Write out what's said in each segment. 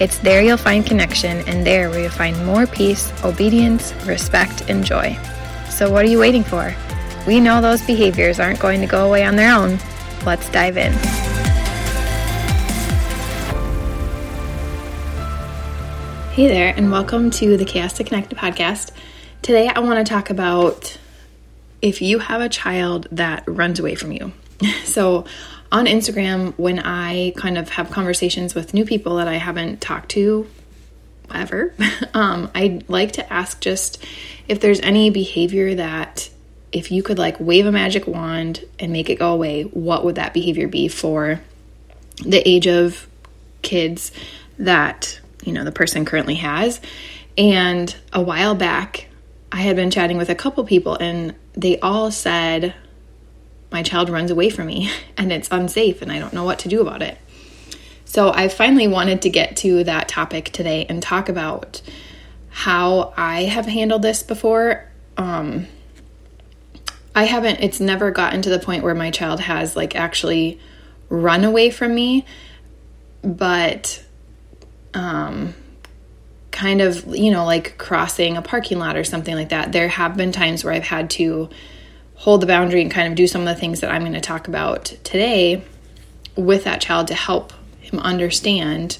It's there you'll find connection, and there where you'll find more peace, obedience, respect, and joy. So, what are you waiting for? We know those behaviors aren't going to go away on their own. Let's dive in. Hey there, and welcome to the Chaos to Connect podcast. Today, I want to talk about if you have a child that runs away from you. So, on Instagram, when I kind of have conversations with new people that I haven't talked to ever, um, I like to ask just if there's any behavior that if you could like wave a magic wand and make it go away, what would that behavior be for the age of kids that, you know, the person currently has? And a while back, I had been chatting with a couple people and they all said my child runs away from me and it's unsafe and I don't know what to do about it. So I finally wanted to get to that topic today and talk about how I have handled this before. Um, I haven't, it's never gotten to the point where my child has like actually run away from me, but um, kind of, you know, like crossing a parking lot or something like that. There have been times where I've had to hold the boundary and kind of do some of the things that I'm going to talk about today with that child to help him understand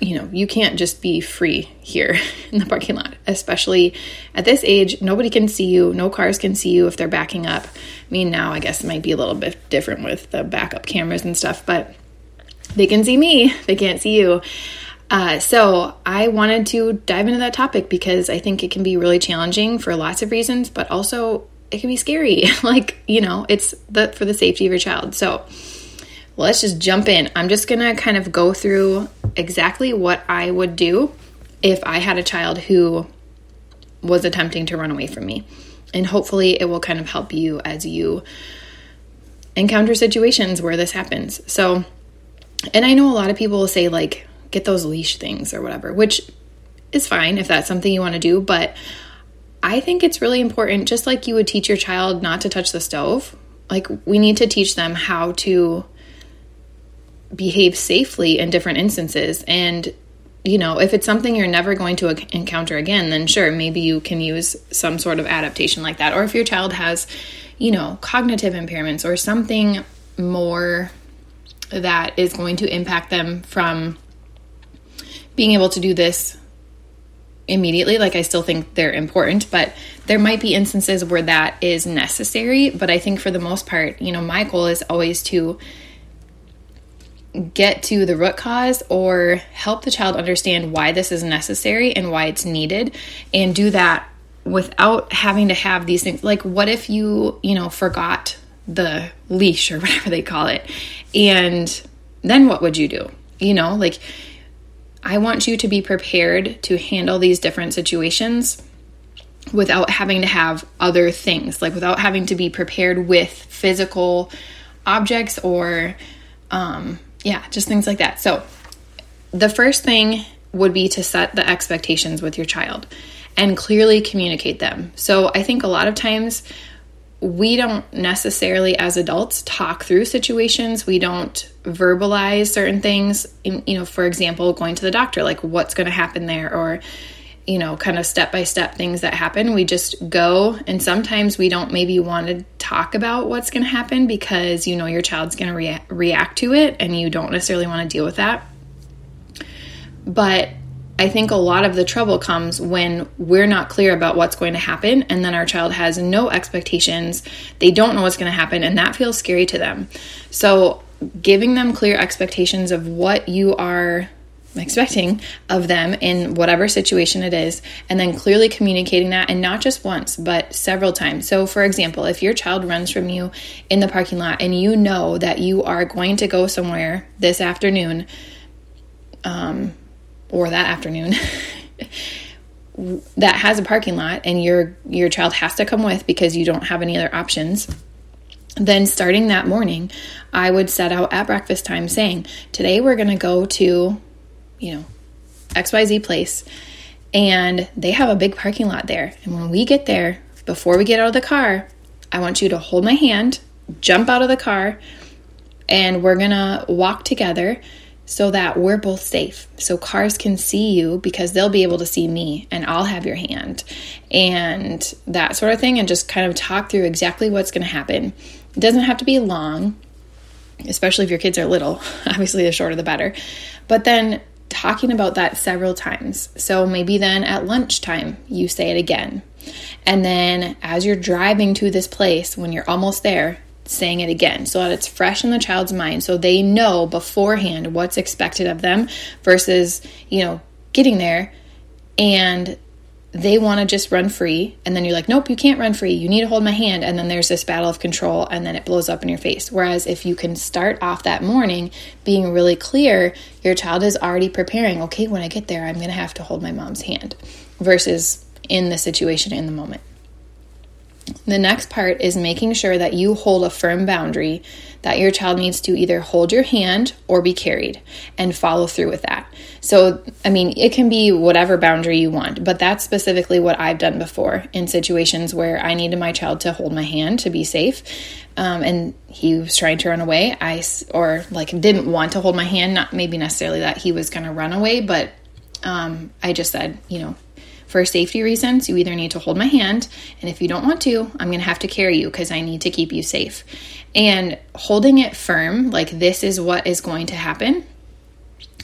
you know, you can't just be free here in the parking lot, especially at this age. Nobody can see you, no cars can see you if they're backing up. I mean, now I guess it might be a little bit different with the backup cameras and stuff, but they can see me, they can't see you. Uh, so I wanted to dive into that topic because I think it can be really challenging for lots of reasons, but also it can be scary. like, you know, it's the for the safety of your child. So let's just jump in. I'm just gonna kind of go through exactly what I would do if I had a child who was attempting to run away from me. And hopefully it will kind of help you as you encounter situations where this happens. So, and I know a lot of people will say, like, get those leash things or whatever, which is fine if that's something you want to do. But I think it's really important, just like you would teach your child not to touch the stove, like we need to teach them how to behave safely in different instances. And, you know, if it's something you're never going to encounter again, then sure, maybe you can use some sort of adaptation like that. Or if your child has, you know, cognitive impairments or something more that is going to impact them from being able to do this immediately. Like, I still think they're important, but there might be instances where that is necessary. But I think for the most part, you know, my goal is always to get to the root cause or help the child understand why this is necessary and why it's needed and do that without having to have these things like what if you you know forgot the leash or whatever they call it and then what would you do you know like I want you to be prepared to handle these different situations without having to have other things, like without having to be prepared with physical objects or, um, yeah, just things like that. So, the first thing would be to set the expectations with your child and clearly communicate them. So, I think a lot of times we don't necessarily as adults talk through situations. We don't verbalize certain things. You know for example going to the doctor like what's going to happen there? Or you know kind of step by step things that happen. We just go and sometimes we don't maybe want to talk about what's going to happen because you know your child's going to rea- react to it and you don't necessarily want to deal with that. But I think a lot of the trouble comes when we're not clear about what's going to happen, and then our child has no expectations. They don't know what's going to happen, and that feels scary to them. So, giving them clear expectations of what you are expecting of them in whatever situation it is, and then clearly communicating that, and not just once, but several times. So, for example, if your child runs from you in the parking lot and you know that you are going to go somewhere this afternoon, um, or that afternoon, that has a parking lot and your your child has to come with because you don't have any other options then starting that morning i would set out at breakfast time saying today we're going to go to you know xyz place and they have a big parking lot there. And when we get there before we get out of the car i want you to hold my hand jump out of the car and we're going to walk together so that we're both safe. So cars can see you because they'll be able to see me and I'll have your hand and that sort of thing, and just kind of talk through exactly what's going to happen. It doesn't have to be long, especially if your kids are little. Obviously, the shorter the better. But then talking about that several times. So maybe then at lunchtime, you say it again. And then as you're driving to this place, when you're almost there, saying it again so that it's fresh in the child's mind so they know beforehand what's expected of them versus, you know, getting there and they want to just run free and then you're like nope you can't run free. You need to hold my hand. And then there's this battle of control and then it blows up in your face. Whereas if you can start off that morning being really clear your child is already preparing okay when i get there i'm going to have to hold my mom's hand versus in the situation in the moment the next part is making sure that you hold a firm boundary that your child needs to either hold your hand or be carried and follow through with that. So, I mean, it can be whatever boundary you want, but that's specifically what I've done before in situations where I needed my child to hold my hand to be safe. Um, and he was trying to run away. I, or like, didn't want to hold my hand, not maybe necessarily that he was going to run away, but um, I just said, you know, for safety reasons, you either need to hold my hand, and if you don't want to, I'm going to have to carry you because I need to keep you safe. And holding it firm, like this is what is going to happen,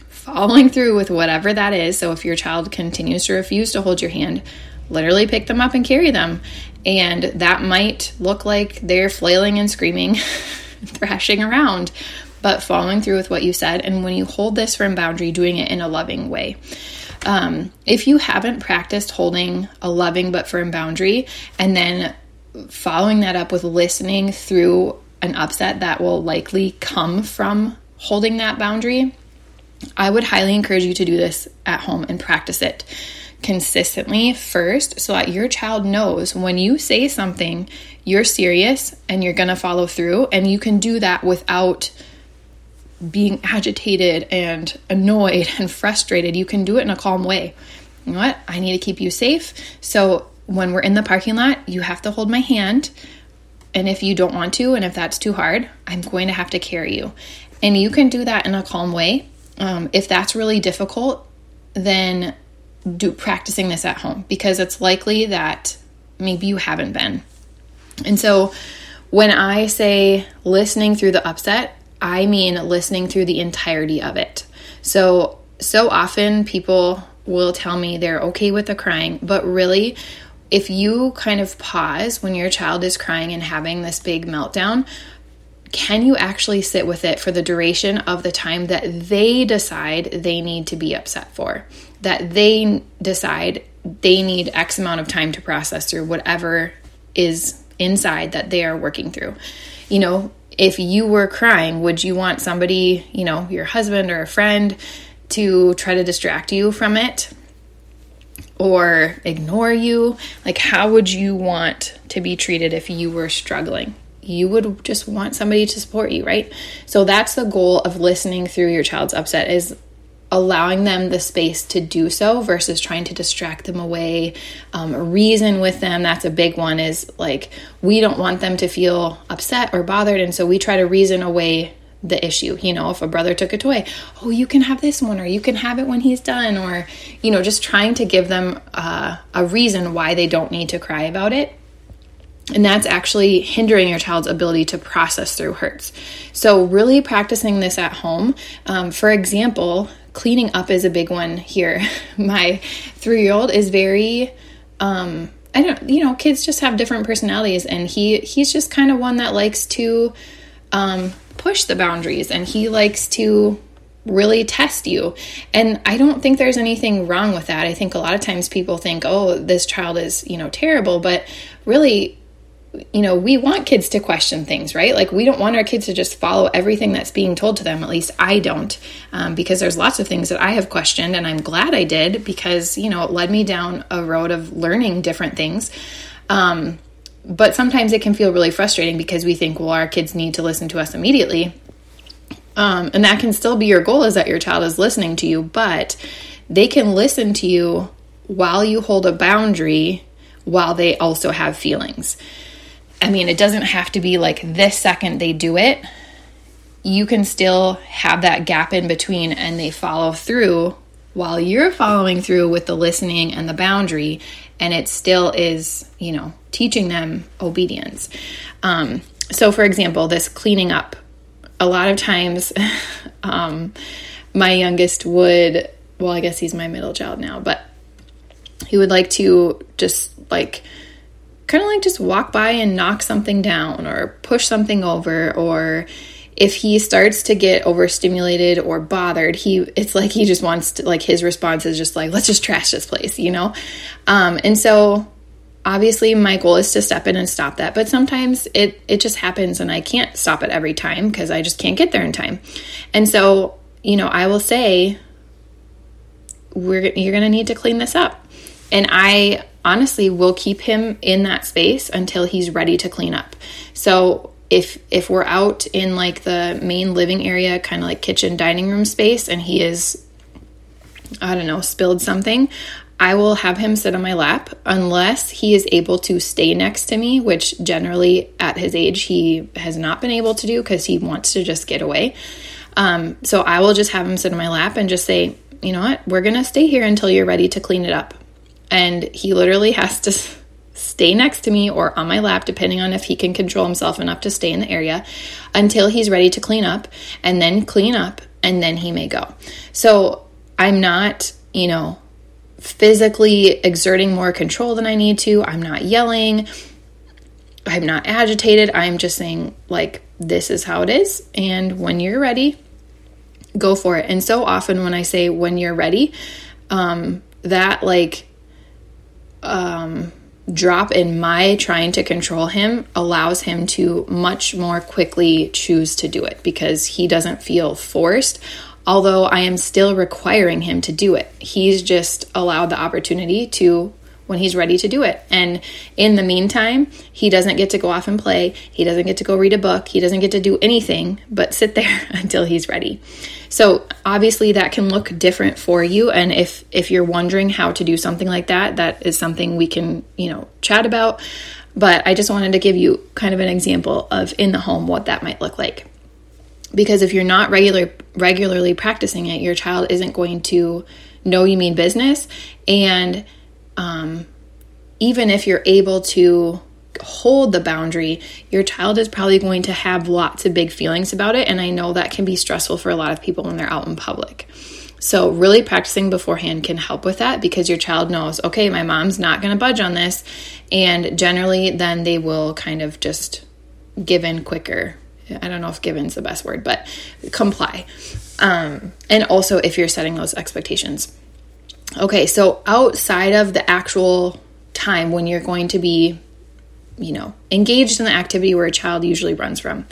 following through with whatever that is. So if your child continues to refuse to hold your hand, literally pick them up and carry them. And that might look like they're flailing and screaming, thrashing around, but following through with what you said. And when you hold this firm boundary, doing it in a loving way. Um, if you haven't practiced holding a loving but firm boundary and then following that up with listening through an upset that will likely come from holding that boundary, I would highly encourage you to do this at home and practice it consistently first so that your child knows when you say something, you're serious and you're going to follow through. And you can do that without being agitated and annoyed and frustrated, you can do it in a calm way. You know what? I need to keep you safe. So when we're in the parking lot, you have to hold my hand. And if you don't want to, and if that's too hard, I'm going to have to carry you. And you can do that in a calm way. Um, if that's really difficult, then do practicing this at home because it's likely that maybe you haven't been. And so when I say listening through the upset, I mean listening through the entirety of it. So, so often people will tell me they're okay with the crying, but really, if you kind of pause when your child is crying and having this big meltdown, can you actually sit with it for the duration of the time that they decide they need to be upset for? That they decide they need X amount of time to process through whatever is inside that they are working through. You know, if you were crying, would you want somebody, you know, your husband or a friend, to try to distract you from it or ignore you? Like, how would you want to be treated if you were struggling? You would just want somebody to support you, right? So that's the goal of listening through your child's upset is allowing them the space to do so versus trying to distract them away um, reason with them that's a big one is like we don't want them to feel upset or bothered and so we try to reason away the issue you know if a brother took a toy oh you can have this one or you can have it when he's done or you know just trying to give them uh, a reason why they don't need to cry about it and that's actually hindering your child's ability to process through hurts. So, really practicing this at home. Um, for example, cleaning up is a big one here. My three year old is very, um, I don't, you know, kids just have different personalities, and he he's just kind of one that likes to um, push the boundaries, and he likes to really test you. And I don't think there's anything wrong with that. I think a lot of times people think, oh, this child is, you know, terrible, but really you know, we want kids to question things, right? Like, we don't want our kids to just follow everything that's being told to them. At least I don't, um, because there's lots of things that I have questioned, and I'm glad I did because, you know, it led me down a road of learning different things. Um, but sometimes it can feel really frustrating because we think, well, our kids need to listen to us immediately. Um, and that can still be your goal is that your child is listening to you, but they can listen to you while you hold a boundary while they also have feelings. I mean, it doesn't have to be like this second they do it. You can still have that gap in between and they follow through while you're following through with the listening and the boundary. And it still is, you know, teaching them obedience. Um, so, for example, this cleaning up, a lot of times um, my youngest would, well, I guess he's my middle child now, but he would like to just like, kind of like just walk by and knock something down or push something over or if he starts to get overstimulated or bothered he it's like he just wants to like his response is just like let's just trash this place you know? Um, and so obviously my goal is to step in and stop that but sometimes it it just happens and i can't stop it every time because i just can't get there in time. And so you know i will say we're you're to need to clean this up. And i honestly will keep him in that space until he's ready to clean up. So if if we're out in like the main living area, kind of like kitchen dining room space and he is I don't know, spilled something, I will have him sit on my lap unless he is able to stay next to me, which generally at his age he has not been able to do because he wants to just get away. Um, so I will just have him sit on my lap and just say, you know what, we're gonna stay here until you're ready to clean it up and he literally has to stay next to me or on my lap, depending on if he can control himself enough to stay in the area, until he's ready to clean up and then clean up and then he may go. So I'm not, you know, physically exerting more control than I need to. I'm not yelling. I'm not agitated. I'm just saying, like, this is how it is. And when you're ready, go for it. And so often when I say when you're ready, um, that like um, drop in my trying to control him allows him to much more quickly choose to do it because he doesn't feel forced. Although I am still requiring him to do it, he's just allowed the opportunity to when he's ready to do it. And in the meantime, he doesn't get to go off and play. He doesn't get to go read a book. He doesn't get to do anything but sit there until he's ready. So, obviously that can look different for you and if if you're wondering how to do something like that, that is something we can, you know, chat about. But I just wanted to give you kind of an example of in the home what that might look like. Because if you're not regular regularly practicing it, your child isn't going to know you mean business and um, even if you're able to hold the boundary, your child is probably going to have lots of big feelings about it. And I know that can be stressful for a lot of people when they're out in public. So, really practicing beforehand can help with that because your child knows, okay, my mom's not going to budge on this. And generally, then they will kind of just give in quicker. I don't know if given's the best word, but comply. Um, and also, if you're setting those expectations. Okay, so outside of the actual time when you're going to be, you know, engaged in the activity where a child usually runs from,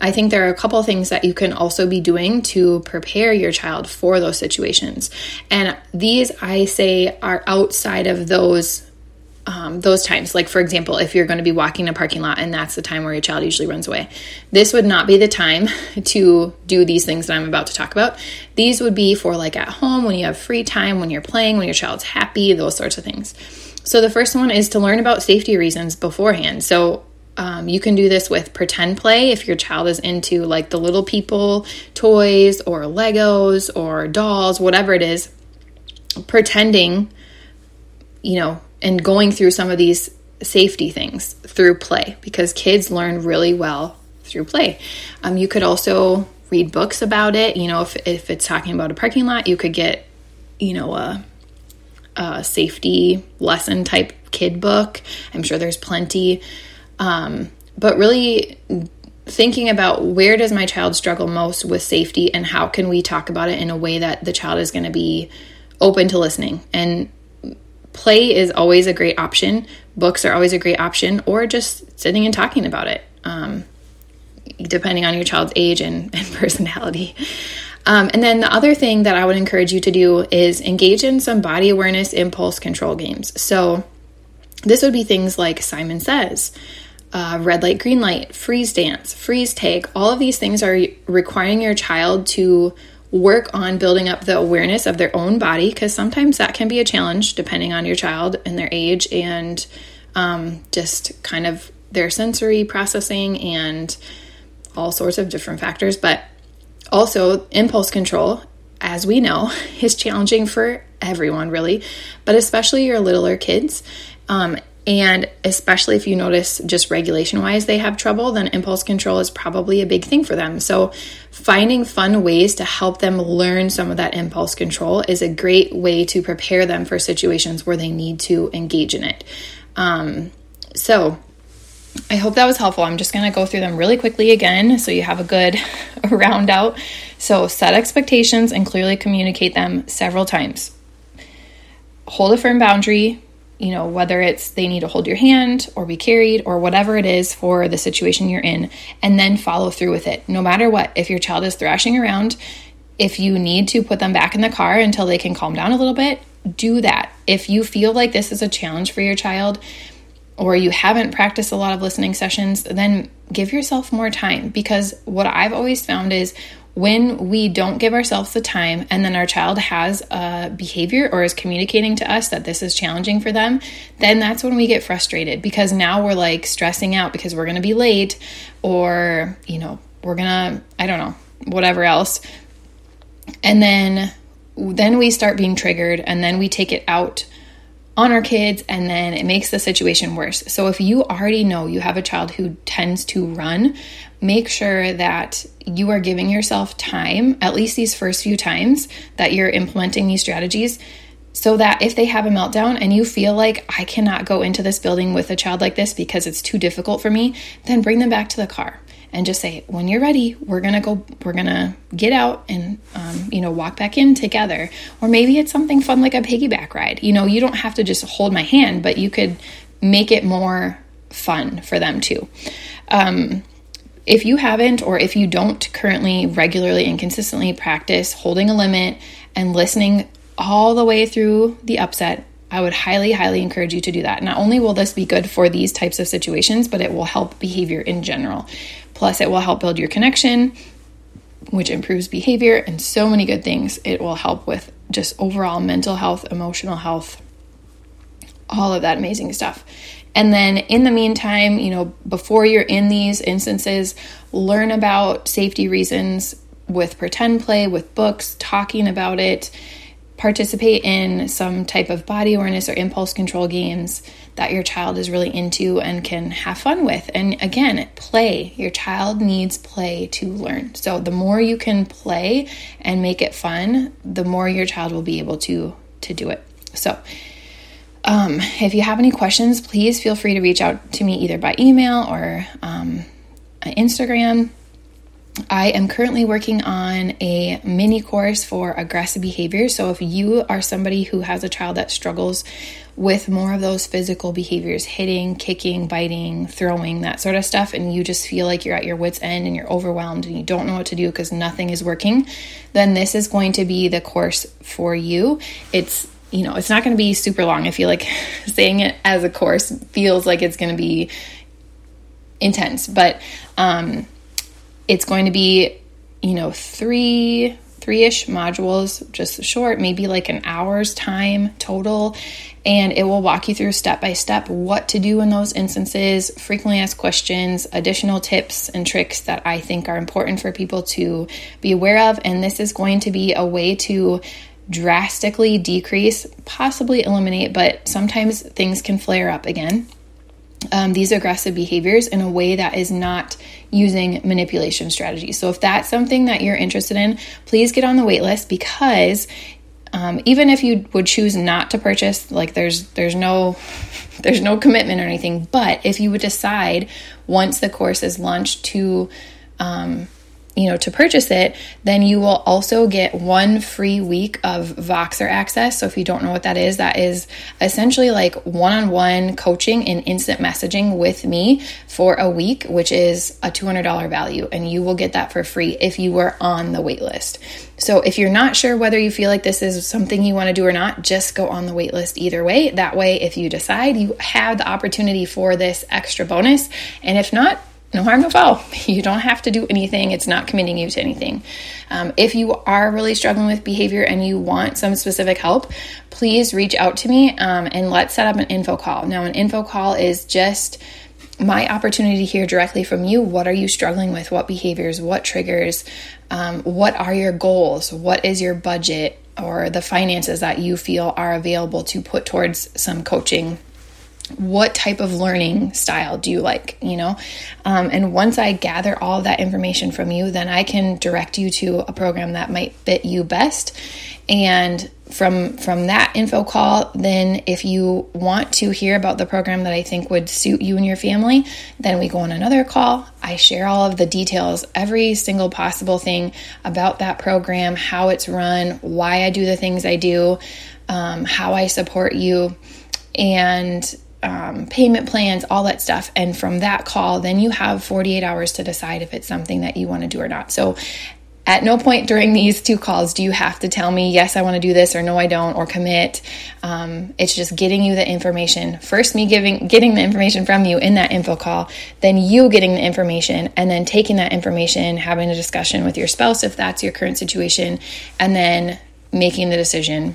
I think there are a couple things that you can also be doing to prepare your child for those situations. And these, I say, are outside of those um, those times. Like, for example, if you're going to be walking in a parking lot and that's the time where your child usually runs away, this would not be the time to do these things that I'm about to talk about. These would be for like at home when you have free time, when you're playing, when your child's happy, those sorts of things. So, the first one is to learn about safety reasons beforehand. So, um, you can do this with pretend play if your child is into like the little people toys or Legos or dolls, whatever it is. Pretending, you know, and going through some of these safety things through play because kids learn really well through play. Um, you could also read books about it. You know, if, if it's talking about a parking lot, you could get, you know, a, a safety lesson type kid book. I'm sure there's plenty. Um, but really thinking about where does my child struggle most with safety and how can we talk about it in a way that the child is going to be open to listening and play is always a great option. Books are always a great option, or just sitting and talking about it, um, depending on your child's age and, and personality. Um, and then the other thing that I would encourage you to do is engage in some body awareness impulse control games. So this would be things like Simon Says, uh, red light, green light, freeze dance, freeze tag. All of these things are requiring your child to work on building up the awareness of their own body because sometimes that can be a challenge depending on your child and their age and um, just kind of their sensory processing and all sorts of different factors. But also, impulse control, as we know, is challenging for everyone, really, but especially your littler kids. Um, and especially if you notice just regulation wise they have trouble, then impulse control is probably a big thing for them. So, finding fun ways to help them learn some of that impulse control is a great way to prepare them for situations where they need to engage in it. Um, so, I hope that was helpful. I'm just going to go through them really quickly again so you have a good round out. So, set expectations and clearly communicate them several times. Hold a firm boundary, you know, whether it's they need to hold your hand or be carried or whatever it is for the situation you're in, and then follow through with it. No matter what, if your child is thrashing around, if you need to put them back in the car until they can calm down a little bit, do that. If you feel like this is a challenge for your child, or you haven't practiced a lot of listening sessions, then give yourself more time because what I've always found is when we don't give ourselves the time and then our child has a behavior or is communicating to us that this is challenging for them, then that's when we get frustrated because now we're like stressing out because we're going to be late or, you know, we're going to, I don't know, whatever else. And then then we start being triggered and then we take it out on our kids and then it makes the situation worse. So if you already know you have a child who tends to run, make sure that you are giving yourself time, at least these first few times that you're implementing these strategies, so that if they have a meltdown and you feel like I cannot go into this building with a child like this because it's too difficult for me, then bring them back to the car and just say, when you're ready, we're gonna go, we're gonna get out and, um, you know, walk back in together. Or maybe it's something fun like a piggyback ride. You know, you don't have to just hold my hand, but you could make it more fun for them too. Um, if you haven't, or if you don't currently regularly and consistently practice holding a limit and listening all the way through the upset, I would highly, highly encourage you to do that. Not only will this be good for these types of situations, but it will help behavior in general. Plus, it will help build your connection, which improves behavior and so many good things. It will help with just overall mental health, emotional health, all of that amazing stuff. And then in the meantime, you know, before you're in these instances, learn about safety reasons with pretend play, with books, talking about it participate in some type of body awareness or impulse control games that your child is really into and can have fun with. And again, play. Your child needs play to learn. So the more you can play and make it fun, the more your child will be able to to do it. So um, if you have any questions, please feel free to reach out to me either by email or um, Instagram. I am currently working on a mini course for aggressive behavior. So, if you are somebody who has a child that struggles with more of those physical behaviors hitting, kicking, biting, throwing, that sort of stuff and you just feel like you're at your wits' end and you're overwhelmed and you don't know what to do because nothing is working then this is going to be the course for you. It's you know, it's not going to be super long. I feel like saying it as a course feels like it's going to be intense, but um it's going to be, you know, three three-ish modules, just short, maybe like an hour's time total, and it will walk you through step by step what to do in those instances, frequently asked questions, additional tips and tricks that I think are important for people to be aware of, and this is going to be a way to drastically decrease, possibly eliminate, but sometimes things can flare up again um, these aggressive behaviors in a way that is not using manipulation strategies. So, if that's something that you're interested in, please get on the wait list because um, even if you would choose not to purchase, like there's there's no there's no commitment or anything. But if you would decide once the course is launched to um, you know, to purchase it, then you will also get one free week of Voxer access. So if you don't know what that is, that is essentially like one-on-one coaching and instant messaging with me for a week, which is a $200 value and you will get that for free if you were on the waitlist. So if you're not sure whether you feel like this is something you want to do or not, just go on the waitlist either way. That way if you decide you have the opportunity for this extra bonus and if not, no harm, no foul. You don't have to do anything. It's not committing you to anything. Um, if you are really struggling with behavior and you want some specific help, please reach out to me um, and let's set up an info call. Now, an info call is just my opportunity to hear directly from you. What are you struggling with? What behaviors? What triggers? Um, what are your goals? What is your budget or the finances that you feel are available to put towards some coaching what type of learning style do you like you know? Um, and once i gather all that information from you then i can direct you to a program that might fit you best. And from from that info call then if you want to hear about the program that i think would suit you and your family then we go on another call. I share all of the details every single possible thing about that program how it's run why i do the things i do um, how i support you. And um, payment plans, all that stuff. And from that call, then you have 48 hours to decide if it's something that you want to do or not. So at no point during these two calls do you have to tell me, yes, I want to do this, or no, I don't, or commit. Um, it's just getting you the information. First, me giving, getting the information from you in that info call, then you getting the information, and then taking that information, having a discussion with your spouse if that's your current situation, and then making the decision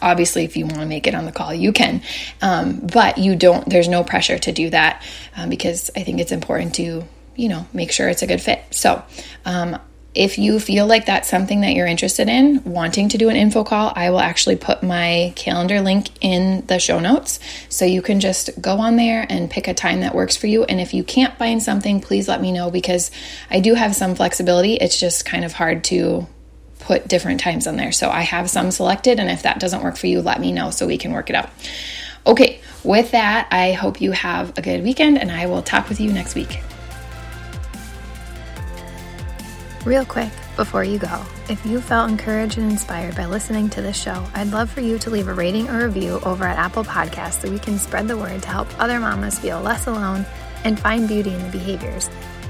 obviously if you want to make it on the call you can. Um, but you don't there's no pressure to do that um, because i think it's important to you know make sure it's a good fit. So um, if you feel like that's something that you're interested in wanting to do an info call i will actually put my calendar link in the show notes. So you can just go on there and pick a time that works for you. And if you can't find something please let me know because i do have some flexibility. It's just kind of hard to put different times on there. So I have some selected, and if that doesn't work for you, let me know so we can work it out. Okay, with that, I hope you have a good weekend, and I will talk with you next week. Real quick, before you go, if you felt encouraged and inspired by listening to this show, I'd love for you to leave a rating or review over at Apple Podcasts so we can spread the word to help other mamas feel less alone and find beauty in the behaviors